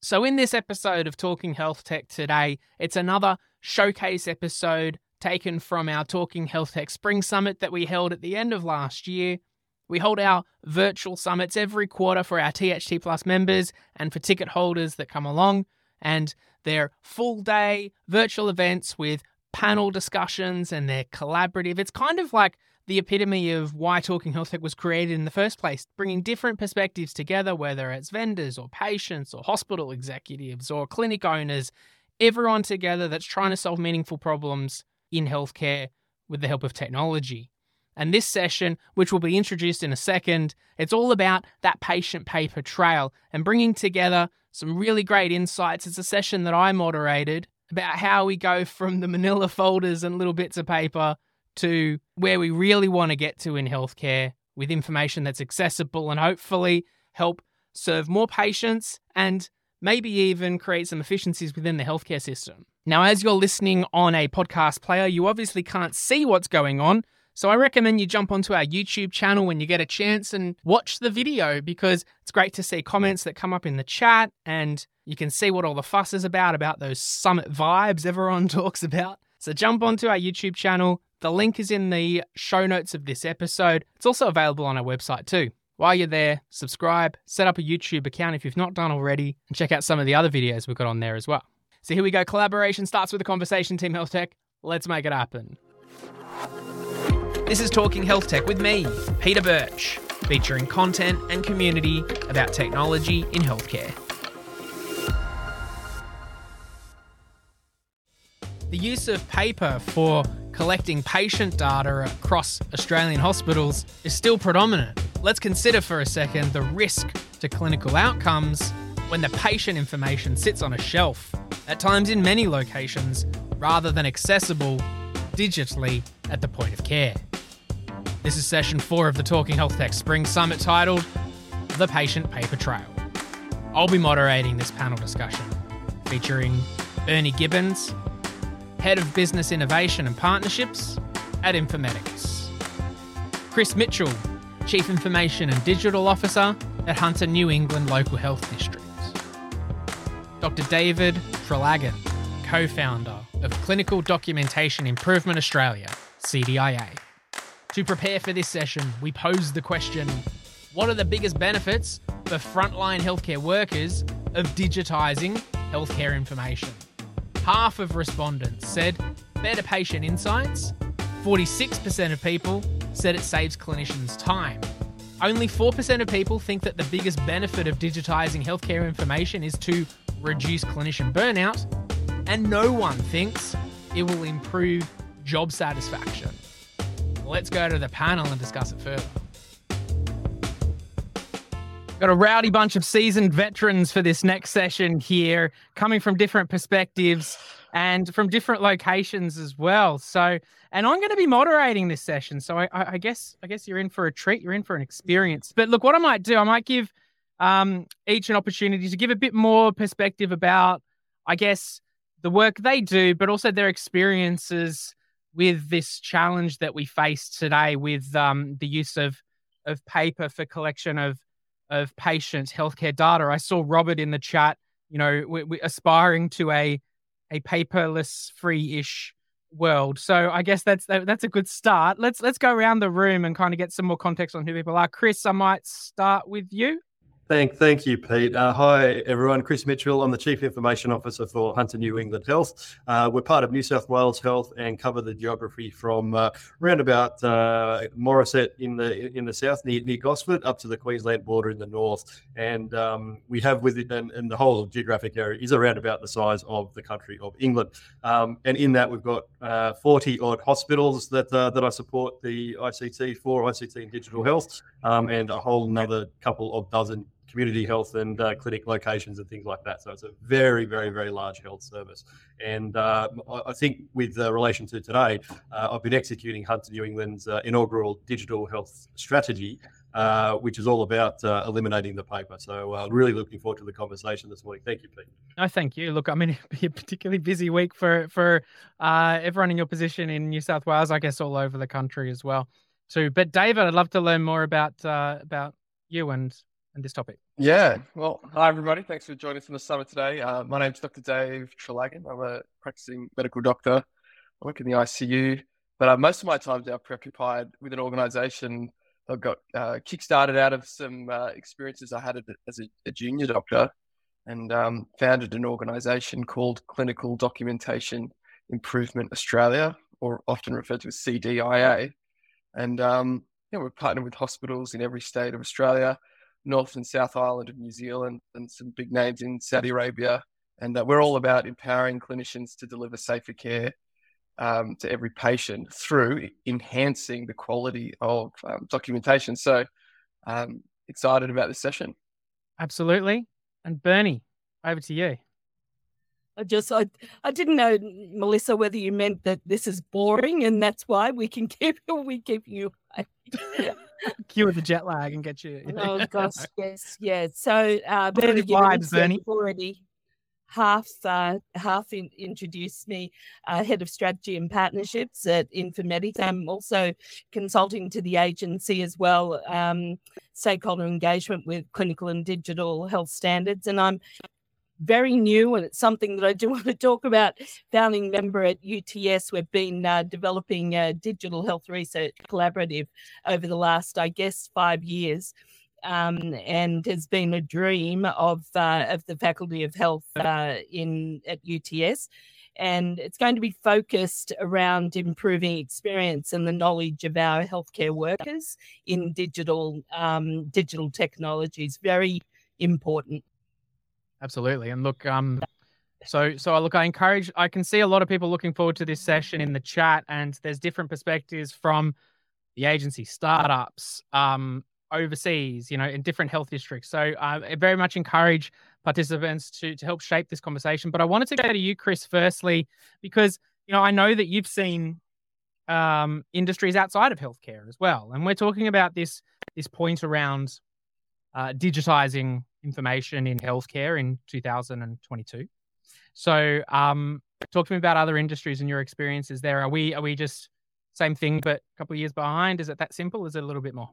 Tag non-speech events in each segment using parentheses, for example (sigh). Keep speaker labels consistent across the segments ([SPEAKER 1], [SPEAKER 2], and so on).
[SPEAKER 1] So, in this episode of Talking Health Tech today, it's another showcase episode taken from our Talking Health Tech Spring Summit that we held at the end of last year. We hold our virtual summits every quarter for our THT Plus members and for ticket holders that come along, and they're full day virtual events with panel discussions and they're collaborative. It's kind of like the epitome of why Talking Health Tech was created in the first place, bringing different perspectives together, whether it's vendors or patients or hospital executives or clinic owners, everyone together that's trying to solve meaningful problems in healthcare with the help of technology. And this session, which will be introduced in a second, it's all about that patient paper trail and bringing together some really great insights. It's a session that I moderated about how we go from the manila folders and little bits of paper to where we really want to get to in healthcare with information that's accessible and hopefully help serve more patients and maybe even create some efficiencies within the healthcare system. Now, as you're listening on a podcast player, you obviously can't see what's going on. So I recommend you jump onto our YouTube channel when you get a chance and watch the video because it's great to see comments that come up in the chat and you can see what all the fuss is about, about those summit vibes everyone (laughs) talks about. So jump onto our YouTube channel. The link is in the show notes of this episode. It's also available on our website too. While you're there, subscribe, set up a YouTube account if you've not done already, and check out some of the other videos we've got on there as well. So here we go. Collaboration starts with a conversation, Team Health Tech. Let's make it happen. This is Talking Health Tech with me, Peter Birch, featuring content and community about technology in healthcare. The use of paper for collecting patient data across Australian hospitals is still predominant. Let's consider for a second the risk to clinical outcomes when the patient information sits on a shelf, at times in many locations, rather than accessible digitally at the point of care. This is session four of the Talking Health Tech Spring Summit titled The Patient Paper Trail. I'll be moderating this panel discussion featuring Bernie Gibbons, Head of Business Innovation and Partnerships at Infomedix, Chris Mitchell, Chief Information and Digital Officer at Hunter New England Local Health District, Dr. David Trelagan, co founder of Clinical Documentation Improvement Australia, CDIA. To prepare for this session, we posed the question What are the biggest benefits for frontline healthcare workers of digitising healthcare information? Half of respondents said better patient insights, 46% of people said it saves clinicians time. Only 4% of people think that the biggest benefit of digitising healthcare information is to reduce clinician burnout, and no one thinks it will improve job satisfaction. Let's go to the panel and discuss it further. Got a rowdy bunch of seasoned veterans for this next session here, coming from different perspectives and from different locations as well. So, and I'm going to be moderating this session. So, I, I guess, I guess you're in for a treat. You're in for an experience. But look, what I might do, I might give um, each an opportunity to give a bit more perspective about, I guess, the work they do, but also their experiences with this challenge that we face today with um, the use of of paper for collection of of patients' healthcare data. I saw Robert in the chat. You know, we, we aspiring to a a paperless, free-ish world. So I guess that's that, that's a good start. Let's let's go around the room and kind of get some more context on who people are. Chris, I might start with you.
[SPEAKER 2] Thank, thank you, Pete. Uh, hi, everyone. Chris Mitchell. I'm the Chief Information Officer for Hunter New England Health. Uh, we're part of New South Wales Health and cover the geography from uh, around about uh, Morisset in the in the south, near, near Gosford, up to the Queensland border in the north. And um, we have within and, and, the whole geographic area is around about the size of the country of England. Um, and in that, we've got uh, 40 odd hospitals that uh, that I support the ICT for ICT and digital health, um, and a whole another couple of dozen community health and uh, clinic locations and things like that. So it's a very, very, very large health service. And uh, I think with uh, relation to today, uh, I've been executing Hunter New England's uh, inaugural digital health strategy. Uh, which is all about eliminating the paper. So, really looking forward to the conversation this morning. Thank you, Pete.
[SPEAKER 1] No, thank you. Look, I mean, it'd be a particularly busy week for for everyone in your position in New South Wales. I guess all over the country as well, too. But David, I'd love to learn more about about you and and this topic.
[SPEAKER 3] Yeah. Well, hi, everybody. Thanks for joining us on the summit today. Uh, my name's Dr. Dave Trelagan. I'm a practicing medical doctor. I work in the ICU, but uh, most of my time is now preoccupied with an organization that got uh, kickstarted out of some uh, experiences I had as a, a junior doctor and um, founded an organization called Clinical Documentation Improvement Australia, or often referred to as CDIA. And um, we're partnered with hospitals in every state of Australia, North and South Island of New Zealand, and some big names in Saudi Arabia. And uh, we're all about empowering clinicians to deliver safer care um, to every patient through enhancing the quality of um, documentation. So, um, excited about this session.
[SPEAKER 1] Absolutely. And Bernie, over to you.
[SPEAKER 4] I just I I didn't know Melissa whether you meant that this is boring and that's why we can (laughs) keep you. we keep you
[SPEAKER 1] cure the jet lag and get you.
[SPEAKER 4] oh gosh, (laughs) yes, yeah. So uh, Bernie vibes, Bernie. already half uh, half in, introduced me uh, head of strategy and partnerships at Infomedix. I'm also consulting to the agency as well, um, stakeholder engagement with clinical and digital health standards, and I'm very new and it's something that I do (laughs) want to talk about. Founding member at UTS, we've been uh, developing a digital health research collaborative over the last, I guess, five years um, and has been a dream of uh, of the Faculty of Health uh, in at UTS. And it's going to be focused around improving experience and the knowledge of our healthcare workers in digital um, digital technologies. Very important.
[SPEAKER 1] Absolutely. And look, um, so so look, I encourage. I can see a lot of people looking forward to this session in the chat, and there's different perspectives from the agency, startups, um, overseas, you know, in different health districts. So uh, I very much encourage participants to to help shape this conversation. But I wanted to go to you, Chris, firstly, because you know I know that you've seen um, industries outside of healthcare as well, and we're talking about this this point around uh, digitizing information in healthcare in 2022. So, um, talk to me about other industries and your experiences there. Are we are we just same thing but a couple of years behind? Is it that simple? Is it a little bit more?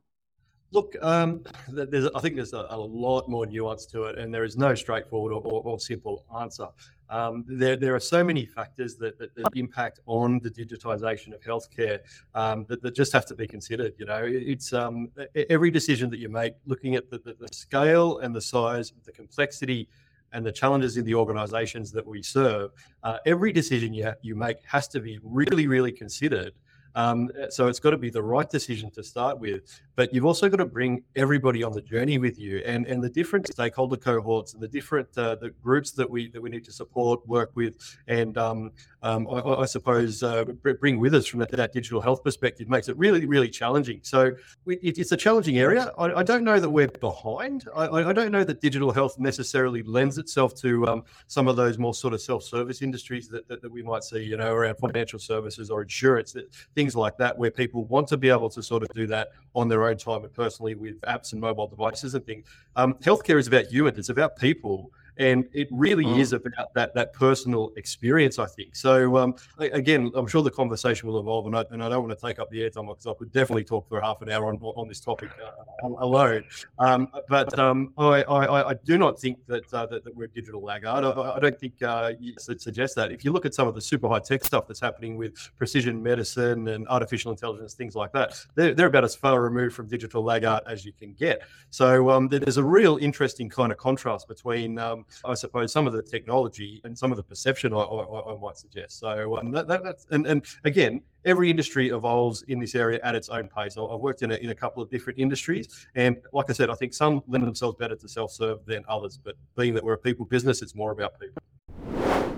[SPEAKER 2] Look, um, there's, I think there's a, a, lot more nuance to it, and there is no straightforward or, or, or simple answer. Um, there, there are so many factors that, that, that, impact on the digitisation of healthcare um, that, that, just have to be considered. You know, it's um, every decision that you make, looking at the, the, the scale and the size, the complexity, and the challenges in the organisations that we serve. Uh, every decision you, you make has to be really, really considered um, so it's got to be the right decision to start with, but you've also got to bring everybody on the journey with you, and and the different stakeholder cohorts and the different uh, the groups that we that we need to support, work with, and um, um, I, I, suppose uh, bring with us from that, that, digital health perspective makes it really really challenging. So it, it's a challenging area. I, I, don't know that we're behind. I, I, don't know that digital health necessarily lends itself to um, some of those more sort of self-service industries that, that, that, we might see, you know, around financial services or insurance. That, things like that, where people want to be able to sort of do that on their own time and personally with apps and mobile devices and things. Um, healthcare is about humans, it's about people and it really oh. is about that that personal experience. I think so. Um, again, I'm sure the conversation will evolve, and I, and I don't want to take up the airtime because I could definitely talk for half an hour on on this topic uh, alone. Um, but um, I, I, I do not think that uh, that, that, we're digital laggard. I, I don't think uh, you suggest that. If you look at some of the super high tech stuff that's happening with precision medicine and artificial intelligence, things like that, they're, they're about as far removed from digital laggard as you can get. So um, there's a real interesting kind of contrast between um, I suppose, some of the technology and some of the perception, I, I, I might suggest. So um, that, that, that's and, and again, every industry evolves in this area at its own pace. I've worked in a, in a couple of different industries, and like I said, I think some lend themselves better to self-serve than others. But being that we're a people business, it's more about people.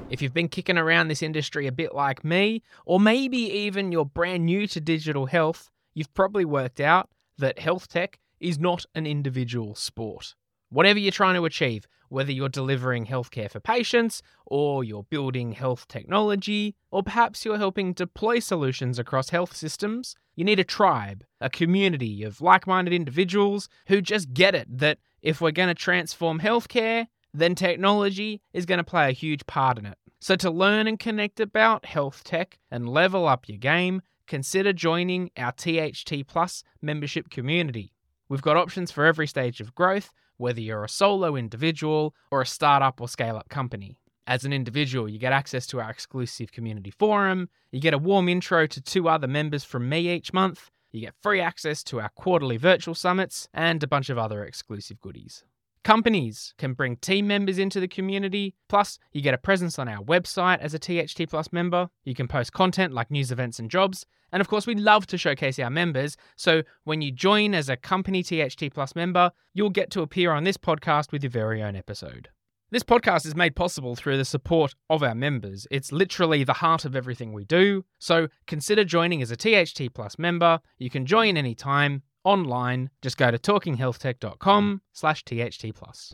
[SPEAKER 1] If you've been kicking around this industry a bit like me, or maybe even you're brand new to digital health, you've probably worked out that health tech is not an individual sport. Whatever you're trying to achieve, whether you're delivering healthcare for patients, or you're building health technology, or perhaps you're helping deploy solutions across health systems, you need a tribe, a community of like minded individuals who just get it that if we're going to transform healthcare, then technology is going to play a huge part in it. So, to learn and connect about health tech and level up your game, consider joining our THT Plus membership community. We've got options for every stage of growth whether you're a solo individual or a startup or scale up company. As an individual, you get access to our exclusive community forum, you get a warm intro to two other members from me each month, you get free access to our quarterly virtual summits, and a bunch of other exclusive goodies. Companies can bring team members into the community. Plus, you get a presence on our website as a THT Plus member. You can post content like news events and jobs. And of course, we love to showcase our members. So when you join as a company THT Plus member, you'll get to appear on this podcast with your very own episode. This podcast is made possible through the support of our members. It's literally the heart of everything we do. So consider joining as a THT Plus member. You can join anytime online, just go to talkinghealthtech.com slash THT plus.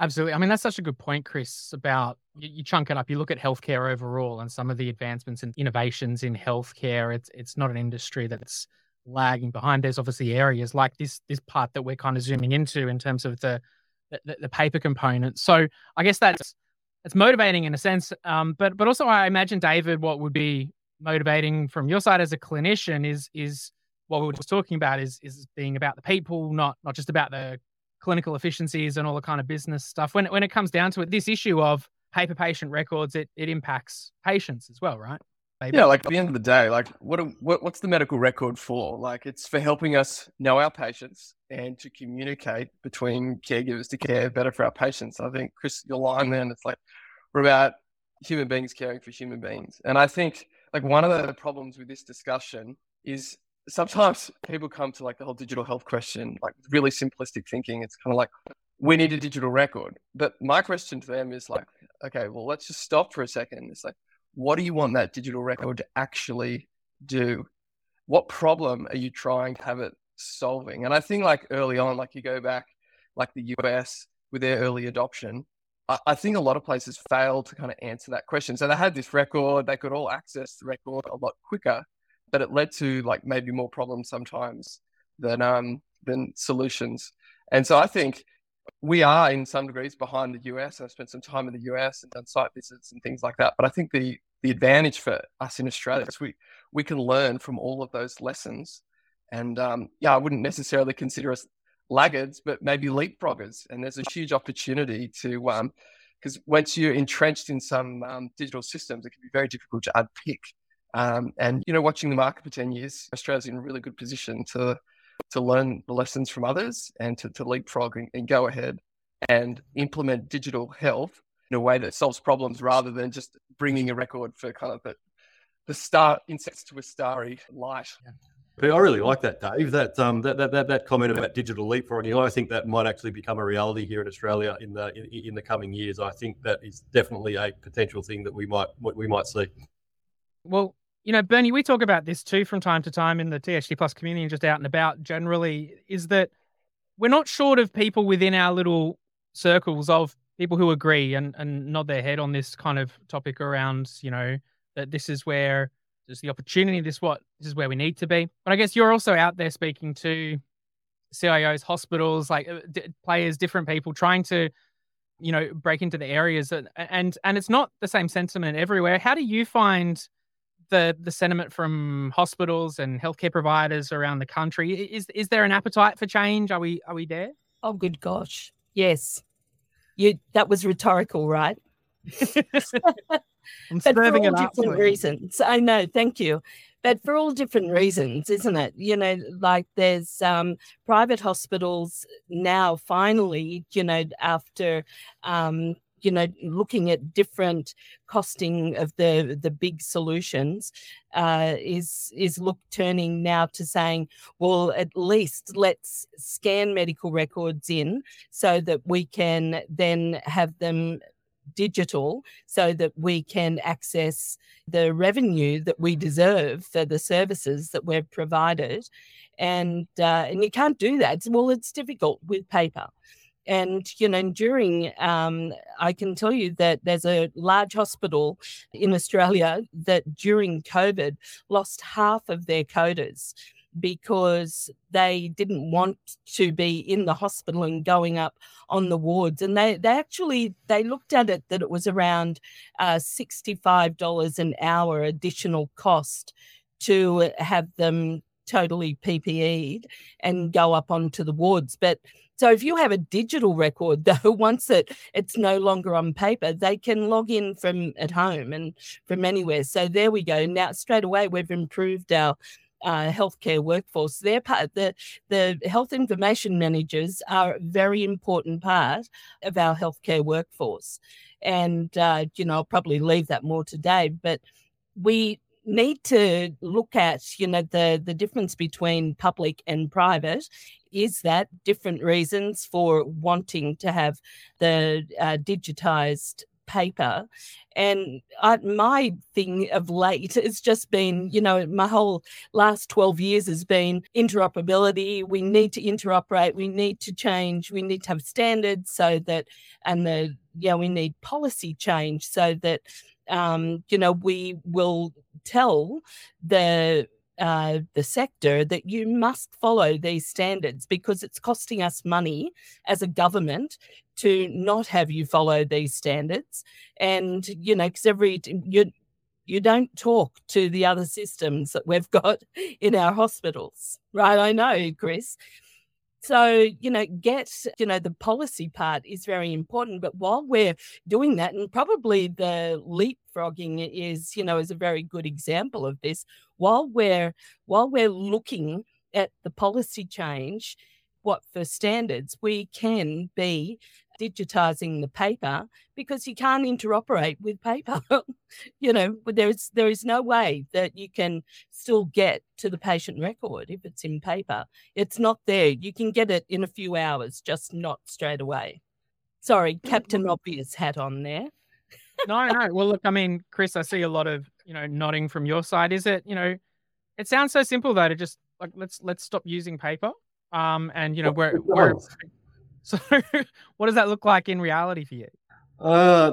[SPEAKER 1] Absolutely. I mean, that's such a good point, Chris, about you, you, chunk it up. You look at healthcare overall and some of the advancements and innovations in healthcare. It's it's not an industry that's lagging behind. There's obviously areas like this this part that we're kind of zooming into in terms of the the, the paper component. So I guess that's it's motivating in a sense. Um, but but also I imagine David, what would be motivating from your side as a clinician is is what we were just talking about is is being about the people, not not just about the clinical efficiencies and all the kind of business stuff. When when it comes down to it, this issue of paper patient records, it it impacts patients as well, right?
[SPEAKER 3] Maybe. Yeah, like at the end of the day, like what, what what's the medical record for? Like it's for helping us know our patients and to communicate between caregivers to care better for our patients. I think Chris, your line then it's like we're about human beings caring for human beings, and I think like one of the problems with this discussion is sometimes people come to like the whole digital health question, like really simplistic thinking. It's kind of like, we need a digital record. But my question to them is like, okay, well, let's just stop for a second. It's like, what do you want that digital record to actually do? What problem are you trying to have it solving? And I think like early on, like you go back, like the US with their early adoption, I, I think a lot of places failed to kind of answer that question. So they had this record, they could all access the record a lot quicker but it led to like maybe more problems sometimes than um than solutions. And so I think we are in some degrees behind the US. I've spent some time in the US and done site visits and things like that. But I think the the advantage for us in Australia is we we can learn from all of those lessons. And um, yeah, I wouldn't necessarily consider us laggards, but maybe leapfroggers. And there's a huge opportunity to um, because once you're entrenched in some um, digital systems, it can be very difficult to unpick um, and you know, watching the market for ten years, Australia's in a really good position to to learn the lessons from others and to, to leapfrog and, and go ahead and implement digital health in a way that solves problems rather than just bringing a record for kind of the the star insects to a starry light.
[SPEAKER 2] But I really like that, Dave. That um that that that, that comment about digital leapfrogging. I think that might actually become a reality here in Australia in the in, in the coming years. I think that is definitely a potential thing that we might we might see.
[SPEAKER 1] Well, you know, Bernie, we talk about this too from time to time in the THT Plus community and just out and about generally, is that we're not short of people within our little circles of people who agree and, and nod their head on this kind of topic around, you know, that this is where there's the opportunity, this what this is where we need to be. But I guess you're also out there speaking to CIOs, hospitals, like uh, d- players, different people trying to you know break into the areas and and and it's not the same sentiment everywhere how do you find the the sentiment from hospitals and healthcare providers around the country. Is is there an appetite for change? Are we are we there?
[SPEAKER 4] Oh, good gosh, yes. You that was rhetorical, right? (laughs)
[SPEAKER 1] I'm (laughs) but for all
[SPEAKER 4] different reasons. I know. Thank you. But for all different reasons, isn't it? You know, like there's um, private hospitals now, finally, you know, after um, you know looking at different costing of the the big solutions uh, is is look turning now to saying well at least let's scan medical records in so that we can then have them digital so that we can access the revenue that we deserve for the services that we've provided. And uh, and you can't do that. Well it's difficult with paper and, you know, during, um, I can tell you that there's a large hospital in Australia that during COVID lost half of their coders because they didn't want to be in the hospital and going up on the wards. And they they actually they looked at it that it was around uh, $65 an hour additional cost to have them totally PPE'd and go up onto the wards. But So if you have a digital record, (laughs) though, once it it's no longer on paper, they can log in from at home and from anywhere. So there we go. Now straight away we've improved our uh, healthcare workforce. They're part the the health information managers are a very important part of our healthcare workforce, and uh, you know I'll probably leave that more today. But we need to look at you know the the difference between public and private. Is that different reasons for wanting to have the uh, digitized paper? And I, my thing of late (laughs) has just been you know my whole last 12 years has been interoperability. We need to interoperate. We need to change. We need to have standards so that and the yeah we need policy change so that um, you know, we will tell the uh, the sector that you must follow these standards because it's costing us money as a government to not have you follow these standards. And you know, because every you you don't talk to the other systems that we've got (laughs) in our hospitals, right? I know, Chris. So, you know, get, you know, the policy part is very important. But while we're doing that, and probably the leapfrogging is, you know, is a very good example of this, while we're while we're looking at the policy change, what for standards, we can be digitizing the paper because you can't interoperate with paper. (laughs) you know, there is there is no way that you can still get to the patient record if it's in paper. It's not there. You can get it in a few hours, just not straight away. Sorry, Captain Obvious hat on there.
[SPEAKER 1] no, no. Well, look, I mean, Chris, I see a lot of you know nodding from your side. Is it you know? It sounds so simple though to just like let's let's stop using paper. Um, and you know we're we're so, (laughs) what does that look like in reality for you?
[SPEAKER 2] Uh,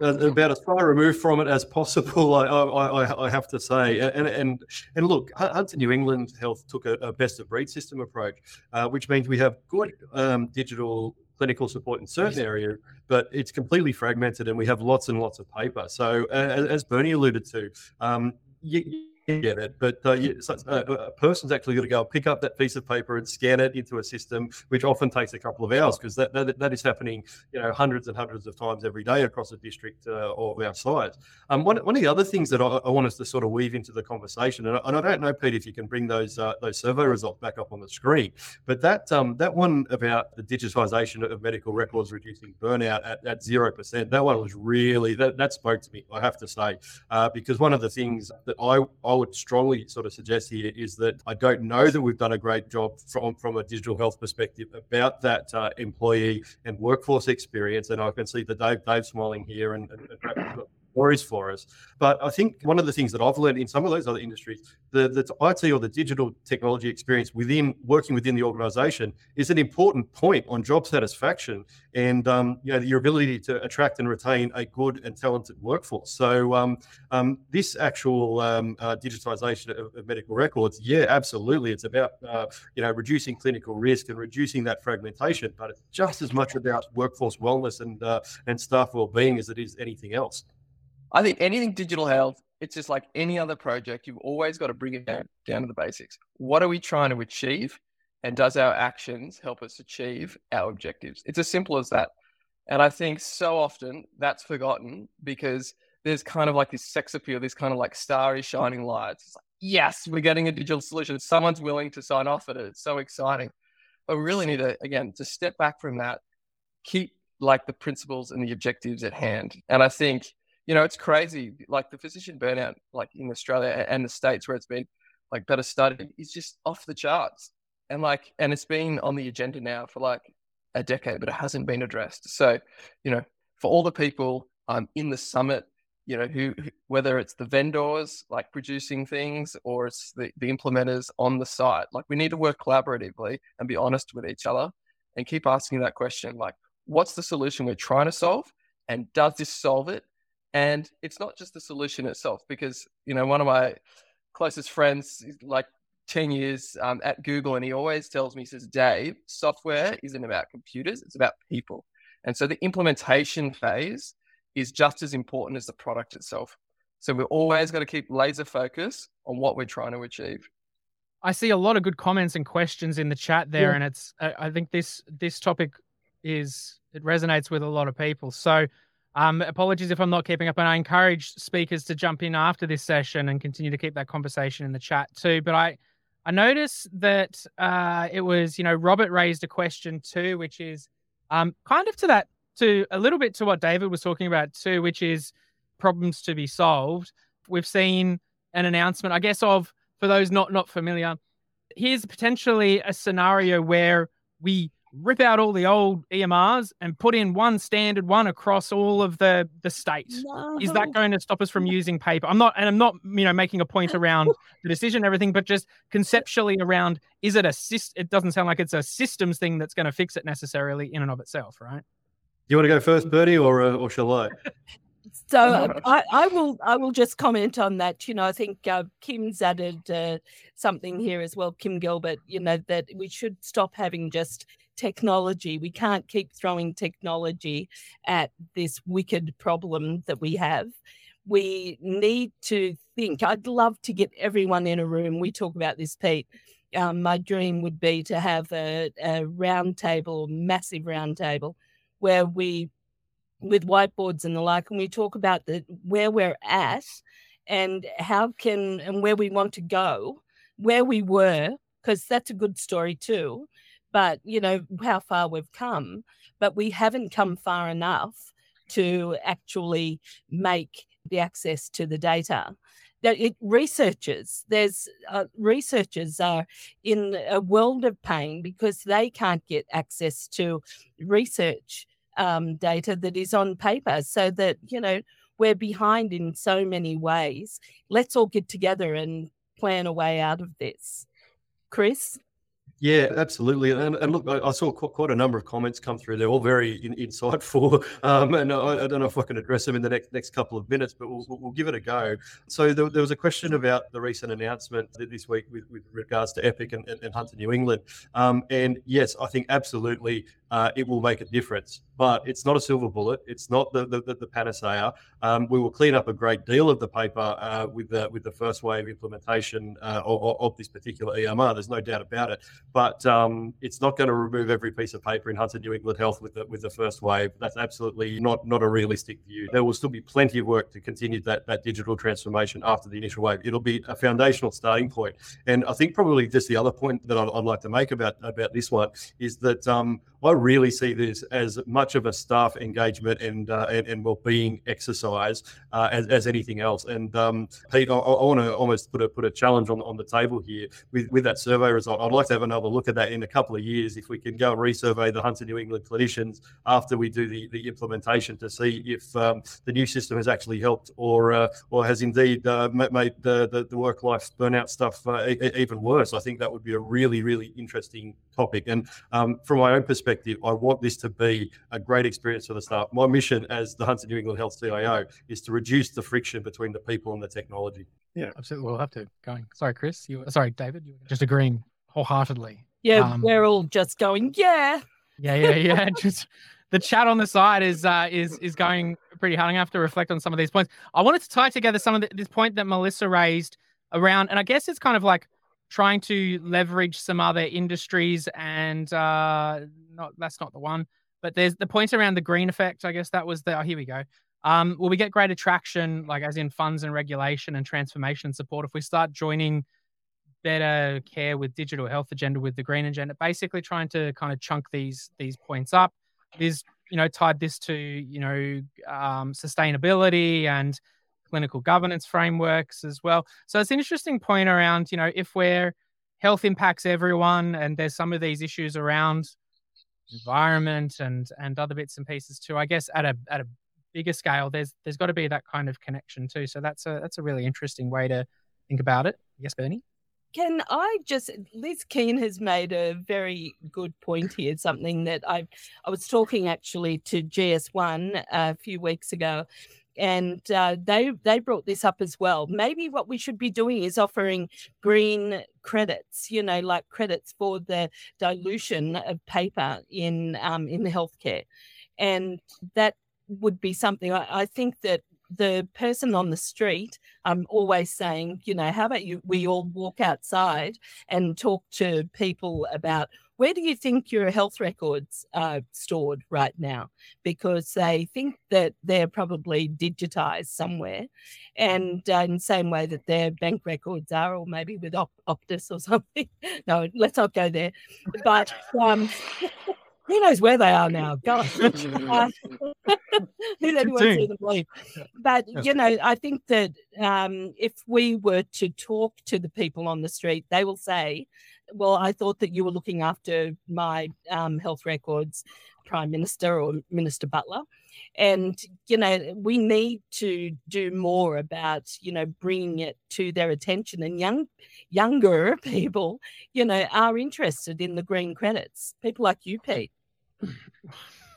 [SPEAKER 2] about as far removed from it as possible, I, I, I have to say. And, and and look, Hunter New England Health took a, a best of breed system approach, uh, which means we have good um, digital clinical support in certain areas, but it's completely fragmented, and we have lots and lots of paper. So, uh, as Bernie alluded to, um, you, get it, but uh, so, uh, a person's actually got to go pick up that piece of paper and scan it into a system, which often takes a couple of hours because that, that, that is happening, you know, hundreds and hundreds of times every day across a district uh, of our size. Um, one, one of the other things that I, I, want us to sort of weave into the conversation, and I, and I don't know, Pete, if you can bring those uh, those survey results back up on the screen, but that um, that one about the digitisation of medical records reducing burnout at, at 0%, that one was really, that, that spoke to me, I have to say, uh, because one of the things that I, I would strongly sort of suggest here is that I don't know that we've done a great job from, from a digital health perspective about that uh, employee and workforce experience. And I can see that Dave, Dave smiling here and, and, and stories for us. But I think one of the things that I've learned in some of those other industries, the, the IT or the digital technology experience within working within the organization is an important point on job satisfaction and um, you know your ability to attract and retain a good and talented workforce. So um, um, this actual um, uh, digitization of, of, medical records, yeah, absolutely, it's about uh, you know reducing clinical risk and reducing that fragmentation, but it's just as much about workforce wellness and uh, and staff well-being as it is anything else.
[SPEAKER 3] I think anything digital health, it's just like any other project. You've always got to bring it down, down to the basics. What are we trying to achieve? And does our actions help us achieve our objectives? It's as simple as that. And I think so often that's forgotten because there's kind of like this sex appeal, this kind of like starry shining lights. It's like, yes, we're getting a digital solution. Someone's willing to sign off at it. It's so exciting. But we really need to, again, to step back from that, keep like the principles and the objectives at hand. And I think you know, it's crazy. Like the physician burnout, like in Australia and the States where it's been like better studied, is just off the charts. And like, and it's been on the agenda now for like a decade, but it hasn't been addressed. So, you know, for all the people um, in the summit, you know, who, who whether it's the vendors like producing things or it's the, the implementers on the site, like we need to work collaboratively and be honest with each other and keep asking that question, like, what's the solution we're trying to solve? And does this solve it? And it's not just the solution itself, because you know one of my closest friends, like 10 years um, at Google, and he always tells me, he says, Dave, software isn't about computers, it's about people. And so the implementation phase is just as important as the product itself. So we're always got to keep laser focus on what we're trying to achieve.
[SPEAKER 1] I see a lot of good comments and questions in the chat there,
[SPEAKER 4] Yeah.
[SPEAKER 1] and it's I think this this topic is it resonates with a lot of people. So, um, apologies if I'm not keeping up, and I encourage speakers to jump in after this session and continue to keep that conversation in the chat too. But I I noticed that uh, it was you know Robert raised a question too, which is um, kind of to that to a little bit to what David was talking about too, which is problems to be solved. We've seen an announcement, I guess, of for those not not familiar. Here's potentially a scenario where we rip out all the old EMRs and put in one standard one across all of the the state. Is that going to stop us from using paper? I'm not, and I'm not, you know, making a point around (laughs) the decision and everything, but just conceptually around is it a syst? It doesn't sound like it's a systems thing that's going to fix it necessarily in and of itself, right?
[SPEAKER 2] You want to go first, Bertie, or uh, or shall I? (laughs)
[SPEAKER 4] So uh, (laughs) I, I will I will just comment on that. You know, I think uh, Kim's added uh, something here as well, Kim Gilbert. You know that we should stop having just technology. We can't keep throwing technology at this wicked problem that we have. We need to think. I'd love to get everyone in a room. We talk about this, Pete. Um, my dream would be to have a, a round table, massive round table, where we with whiteboards and the like, and we talk about the where we're at and how can and where we want to go, where we were, because that's a good story too. But you know how far we've come, but we haven't come far enough to actually make the access to the data. That it researchers, there's uh, researchers are in a world of pain because they can't get access to research um, data that is on paper so that you know we're behind in so many ways. Let's all get together and plan a way out of this. Chris
[SPEAKER 2] Yeah, absolutely. And, and look, I, I saw qu- quite a number of comments come through. They're all very in, insightful. (laughs) Um, and I, I don't know if I can address them in the next next couple of minutes, but we'll, we'll give it a go. So there, there was a question about the recent announcement this week with, with regards to Epic and, and, and Hunter New England. Um, and yes, I think absolutely uh, it will make a difference, but it's not a silver bullet. It's not the, the, the, the panacea. Um, we will clean up a great deal of the paper uh, with the with the first wave implementation uh, of, of this particular EMR. There's no doubt about it but um, it's not going to remove every piece of paper in Hunter New England Health with the, with the first wave. That's absolutely not not a realistic view. There will still be plenty of work to continue that that digital transformation after the initial wave. It'll be a foundational starting point. And I think probably just the other point that I'd, I'd like to make about about this one is that um, I really see this as much of a staff engagement and uh, and, and well-being exercise uh, as, as anything else. And um, Pete, I, I want to almost put a put a challenge on on the table here with with that survey result. I'd like to have another look at that in a couple of years if we can go and resurvey the Hunter New England clinicians after we do the, the implementation to see if um, the new system has actually helped or uh, or has indeed uh, made the, the, the work life burnout stuff uh, even worse. I think that would be a really really interesting topic. And um, from my own perspective, I want this to be a great experience for the staff. My mission as the Hunter New England Health CIO is to reduce the friction between the people and the technology.
[SPEAKER 1] Yeah, absolutely, we'll have to going. Sorry, Chris. You sorry, David. You were just agreeing wholeheartedly.
[SPEAKER 4] yeah
[SPEAKER 1] Um,
[SPEAKER 4] we're all just going yeah
[SPEAKER 1] Yeah, yeah, yeah. (laughs) just the chat on the side is uh, is is going pretty hard. I'm gonna have to reflect on some of these points. I wanted to tie together some of the, this point that Melissa raised around, and I guess it's kind of like trying to leverage some other industries, and uh, not that's not the one, but there's the point around the green effect. I guess that was the. Oh, here we go. Um, will we get greater traction, like as in funds and regulation and transformation support, if we start joining better care with digital health agenda with the green agenda? Basically, trying to kind of chunk these these points up. Is you know tied this to you know um, sustainability and clinical governance frameworks as well. So it's an interesting point around you know if we're health impacts everyone and there's some of these issues around environment and and other bits and pieces too. I guess at a at a bigger scale, there's there's got to be that kind of connection too. So that's a that's a really interesting way to think about it. Yes, Bernie.
[SPEAKER 4] Can I just Liz Keane has made a very good point here, something that I I was talking actually to GS1 a few weeks ago and uh, they they brought this up as well. Maybe what we should be doing is offering green credits, you know, like credits for the dilution of paper in um, in healthcare, and that would be something I, I think that the person on the street, I'm always saying, you know, how about you? We all walk outside and talk to people about where do you think your health records are stored right now? Because they think that they're probably digitized somewhere, and uh, in the same way that their bank records are, or maybe with Op- Optus or (laughs) something. no, let's not go there. But um, (laughs) who knows where they are now? Gosh, uh, (laughs) who anyone see them leave? But you know, I think that um, if we were to talk to the people on the street, they will say, "Well, I thought that you were looking after my um, health records, Prime Minister or Minister Butler." And you know, we need to do more about you know bringing it to their attention. And young, younger people, you know, are interested in the green credits. People like you, Pete.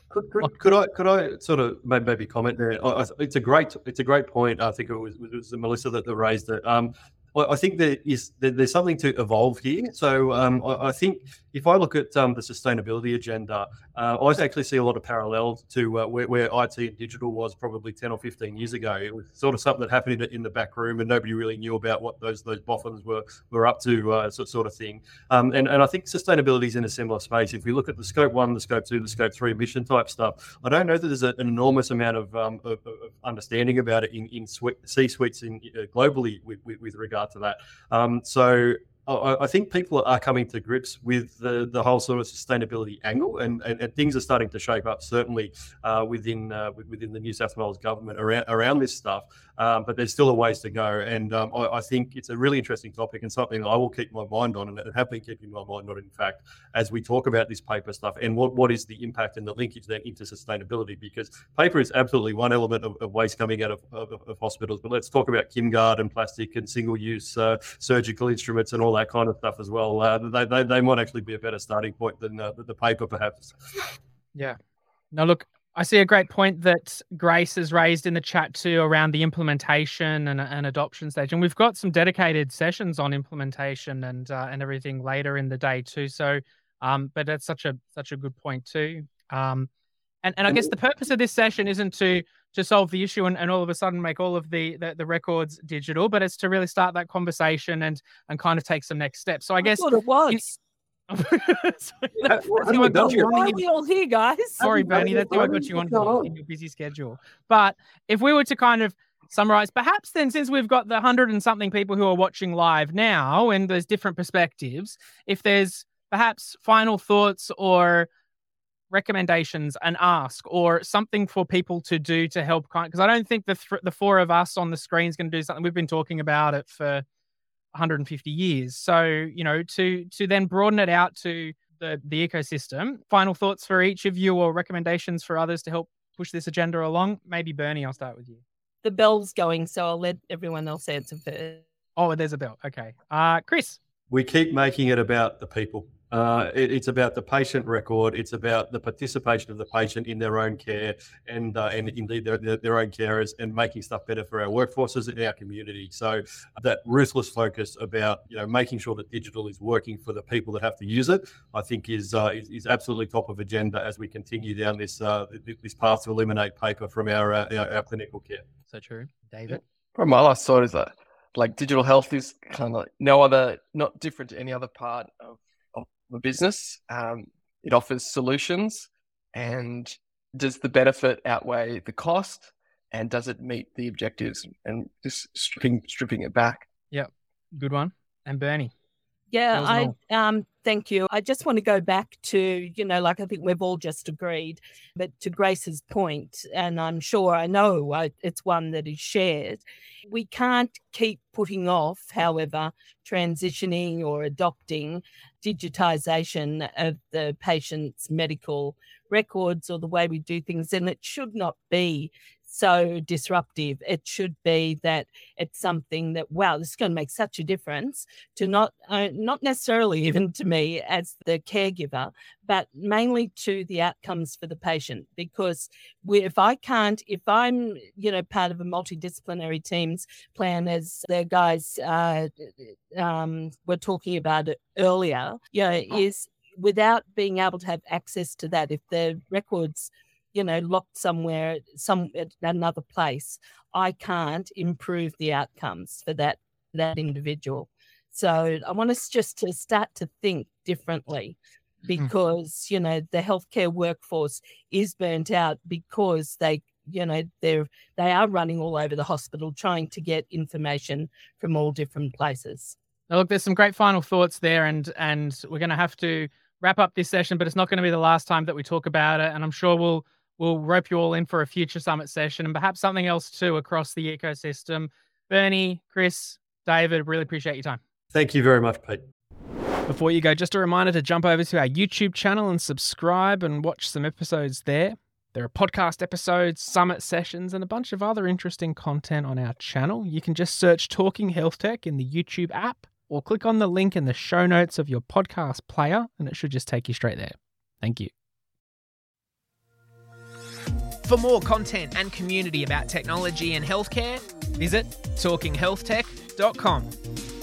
[SPEAKER 2] Could, could, could, I could I sort of maybe comment there? it's a great it's a great point. I think it was, it was Melissa that, that raised it. Um, well, I think is there's something to evolve here. So um, I, I, think if I look at um, the sustainability agenda, uh, I actually see a lot of parallels to uh, where, where, IT and digital was probably 10 or 15 years ago. It was sort of something that happened in, in the back room, and nobody really knew about what those those boffins were were up to, uh, sort of thing. Um, and and I think sustainability is in a similar space. If we look at the scope one, the scope two, the scope three emission type stuff, I don't know that there's an enormous amount of, um, of, of, understanding about it in in C suites in uh, globally with, with, with regard regard to that. Um, so I, think people are coming to grips with the, the whole sort of sustainability angle, and, and, and things are starting to shape up. Certainly uh, within uh, within the New South Wales government around around this stuff, um, but there's still a ways to go. And um, I, I, think it's a really interesting topic and something I will keep my mind on, and have been keeping my mind on. In fact, as we talk about this paper stuff and what, what is the impact and the linkage then into sustainability, because paper is absolutely one element of, of waste coming out of, of, of, hospitals. But let's talk about KimGuard and plastic and single use uh, surgical instruments and all that kind of stuff as well. Uh, they, they, they might actually be a better starting point than uh, the paper, perhaps.
[SPEAKER 1] Yeah. Now, look, I see a great point that Grace has raised in the chat too around the implementation and, and adoption stage, and we've got some dedicated sessions on implementation and uh, and everything later in the day too. So, um, but that's such a such a good point too. Um, and and I guess the purpose of this session isn't to to solve the issue and, and all of a sudden make all of the, the, the records digital, but it's to really start that conversation and and kind of take some next steps. So I, I guess
[SPEAKER 4] it was. Why are we all here, guys?
[SPEAKER 1] Sorry, Bernie, that's why I got you on in your busy schedule. But if we were to kind of summarize, perhaps then, since we've got the hundred and something people who are watching live now, and there's different perspectives, if there's perhaps final thoughts or recommendations and ask or something for people to do to help because i don't think the th- the four of us on the screen is going to do something. We've been talking about it for 150 years. So you know to to then broaden it out to the the ecosystem final thoughts for each of you or recommendations for others to help push this agenda along? Maybe bernie i'll start with you.
[SPEAKER 4] The bell's going so i'll let everyone else answer first.
[SPEAKER 1] Oh there's a bell. Okay. Uh chris.
[SPEAKER 2] We keep making it about the people uh, it, it's about the patient record. It's about the participation of the patient in their own care and uh, and indeed their, their, their, own carers and making stuff better for our workforces and our community. So that ruthless focus about you know making sure that digital is working for the people that have to use it, I think is uh, is, is, absolutely top of agenda as we continue down this uh, this path to eliminate paper from our, uh, our, our clinical care.
[SPEAKER 1] So true, David.
[SPEAKER 3] Probably my last thought is that like digital health is kind of like no other, not different to any other part of a business. Um, it offers solutions, and does the benefit outweigh the cost? And does it meet the objectives? And just stripping stripping it back.
[SPEAKER 1] Yep, good one. And Bernie.
[SPEAKER 4] Yeah, I um thank you. I just want to go back to, you know, like I think we've all just agreed, but to Grace's point, and I'm sure I know I, it's one that is shared. We can't keep putting off, however, transitioning or adopting digitization of the patient's medical records or the way we do things. And it should not be so disruptive. It should be that it's something that wow, this is going to make such a difference to not uh, not necessarily (laughs) even to me as the caregiver, but mainly to the outcomes for the patient. Because we, if I can't, if I'm you know part of a multidisciplinary teams plan, as the guys uh, um, were talking about earlier, you know, is without being able to have access to that, if the records you know, locked somewhere, some at another place, I can't improve the outcomes for that that individual. So I want us just to start to think differently hmm. because, you know, the healthcare workforce is burnt out because they you know they're they are running all over the hospital trying to get information from all different places
[SPEAKER 1] now, look there's some great final thoughts there and and we're going to have to wrap up this session but it's not going to be the last time that we talk about it and i'm sure we'll we'll rope you all in for a future summit session and perhaps something else too across the ecosystem bernie chris david really appreciate your time
[SPEAKER 2] Thank you very much, Pete.
[SPEAKER 1] Before you go, just a reminder to jump over to our YouTube channel and subscribe and watch some episodes there. There are podcast episodes, summit sessions, and a bunch of other interesting content on our channel. You can just search Talking Health Tech in the YouTube app or click on the link in the show notes of your podcast player, and it should just take you straight there. Thank you. For more content and community about technology and healthcare, visit talkinghealthtech.com.